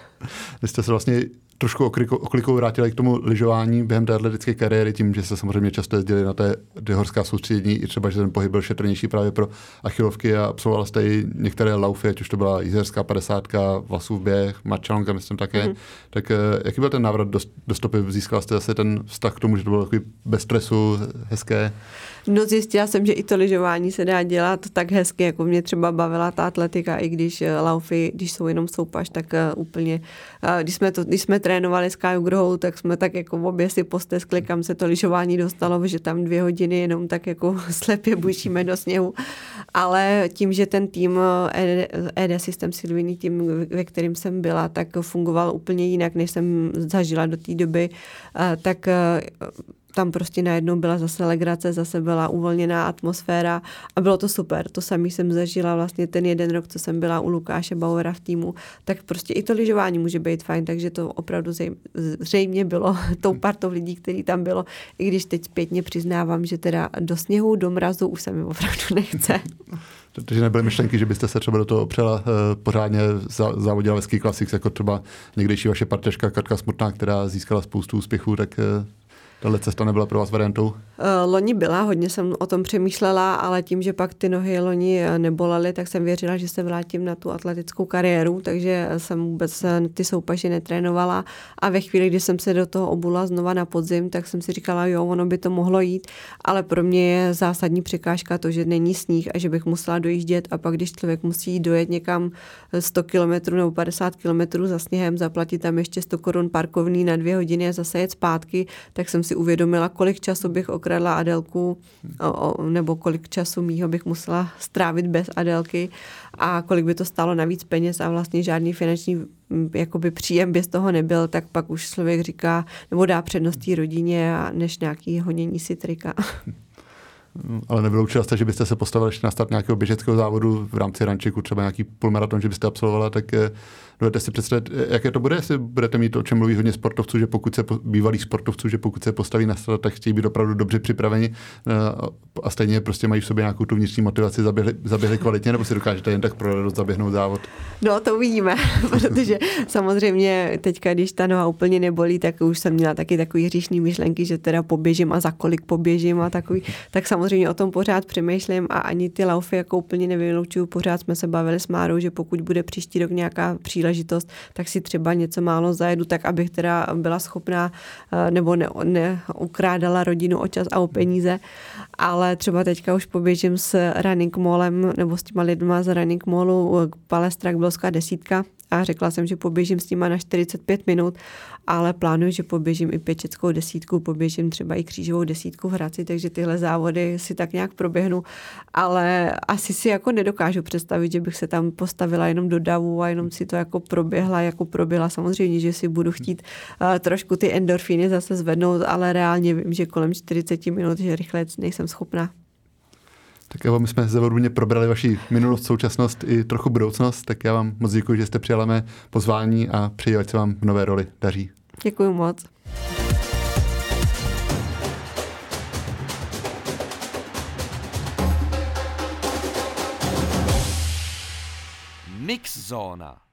Vy jste se vlastně trošku oklikou vrátili k tomu lyžování během té atletické kariéry, tím, že se samozřejmě často jezdili na té horská soustředění, i třeba, že ten pohyb byl šetrnější právě pro achilovky a absolvoval jste i některé laufy, ať už to byla jízerská padesátka, vlasův běh, mačalonka, myslím také. Mm-hmm. Tak eh, jaký byl ten návrat do, do stopy? Získal jste zase ten vztah k tomu, že to bylo takový bez stresu, hezké? No zjistila jsem, že i to lyžování se dá dělat tak hezky, jako mě třeba bavila ta atletika, i když eh, laufy, když jsou jenom soupaž, tak uh, úplně, uh, když jsme, to, když jsme trénovali s Kaju Grohou, tak jsme tak jako obě si posteskli, kam se to lyžování dostalo, že tam dvě hodiny jenom tak jako slepě bušíme do sněhu. Ale tím, že ten tým ED, ED System Silviny, tým, ve kterým jsem byla, tak fungoval úplně jinak, než jsem zažila do té doby, tak tam prostě najednou byla zase legrace, zase byla uvolněná atmosféra a bylo to super. To samý jsem zažila vlastně ten jeden rok, co jsem byla u Lukáše Bauera v týmu, tak prostě i to lyžování může být fajn, takže to opravdu zřejmě bylo tou partou lidí, který tam bylo, i když teď zpětně přiznávám, že teda do sněhu, do mrazu už se mi opravdu nechce. Takže nebyly myšlenky, že byste se třeba do toho opřela uh, pořádně závodila ve Ski Classics, jako třeba někdejší vaše parteška Katka Smutná, která získala spoustu úspěchů, tak uh, Tahle cesta nebyla pro vás variantou? Eh, loni byla, hodně jsem o tom přemýšlela, ale tím, že pak ty nohy loni eh, nebolely, tak jsem věřila, že se vrátím na tu atletickou kariéru, takže jsem vůbec eh, ty soupaže netrénovala. A ve chvíli, kdy jsem se do toho obula znova na podzim, tak jsem si říkala, jo, ono by to mohlo jít, ale pro mě je zásadní překážka to, že není sníh a že bych musela dojíždět. A pak, když člověk musí dojet někam 100 km nebo 50 km za sněhem, zaplatit tam ještě 100 korun parkovný na dvě hodiny a zase jet zpátky, tak jsem si uvědomila, kolik času bych okradla Adelku, nebo kolik času mýho bych musela strávit bez Adelky a kolik by to stálo navíc peněz a vlastně žádný finanční jakoby příjem by z toho nebyl, tak pak už člověk říká, nebo dá předností rodině a než nějaký honění si trika. Ale nevyloučila jste, že byste se postavili na start nějakého běžeckého závodu v rámci rančeku, třeba nějaký půlmaraton, že byste absolvovala, tak eh, Dovedete si představit, jaké to bude, jestli budete mít to, o čem mluví hodně sportovců, že pokud se bývalých sportovců, že pokud se postaví na start, tak chtějí být opravdu dobře připraveni eh, a stejně prostě mají v sobě nějakou tu vnitřní motivaci, zaběhli, zaběhli kvalitně, nebo si dokážete jen tak pro radost zaběhnout závod? No, to uvidíme, protože samozřejmě teďka, když ta noha úplně nebolí, tak už jsem měla taky takový hříšný myšlenky, že teda poběžím a za kolik poběžím a takový, tak samozřejmě o tom pořád přemýšlím a ani ty laufy jako úplně nevyloučuju. Pořád jsme se bavili s Márou, že pokud bude příští rok nějaká příležitost, příležitost, tak si třeba něco málo zajedu, tak abych teda byla schopná eh, nebo neukrádala ne, rodinu o čas a o peníze. Ale třeba teďka už poběžím s running mallem nebo s těma lidma z running mallu Palestra Kbelská desítka a řekla jsem, že poběžím s nima na 45 minut, ale plánuju, že poběžím i pěčeckou desítku, poběžím třeba i křížovou desítku v Hradci, takže tyhle závody si tak nějak proběhnu, ale asi si jako nedokážu představit, že bych se tam postavila jenom do davu a jenom si to jako proběhla, jako proběhla. Samozřejmě, že si budu chtít uh, trošku ty endorfíny zase zvednout, ale reálně vím, že kolem 40 minut, že rychle nejsem schopná. Tak jo, my jsme zevodně probrali vaši minulost, současnost i trochu budoucnost, tak já vám moc děkuji, že jste přijala mé pozvání a přeji, ať se vám v nové roli daří. Děkuji moc. Mix Zona.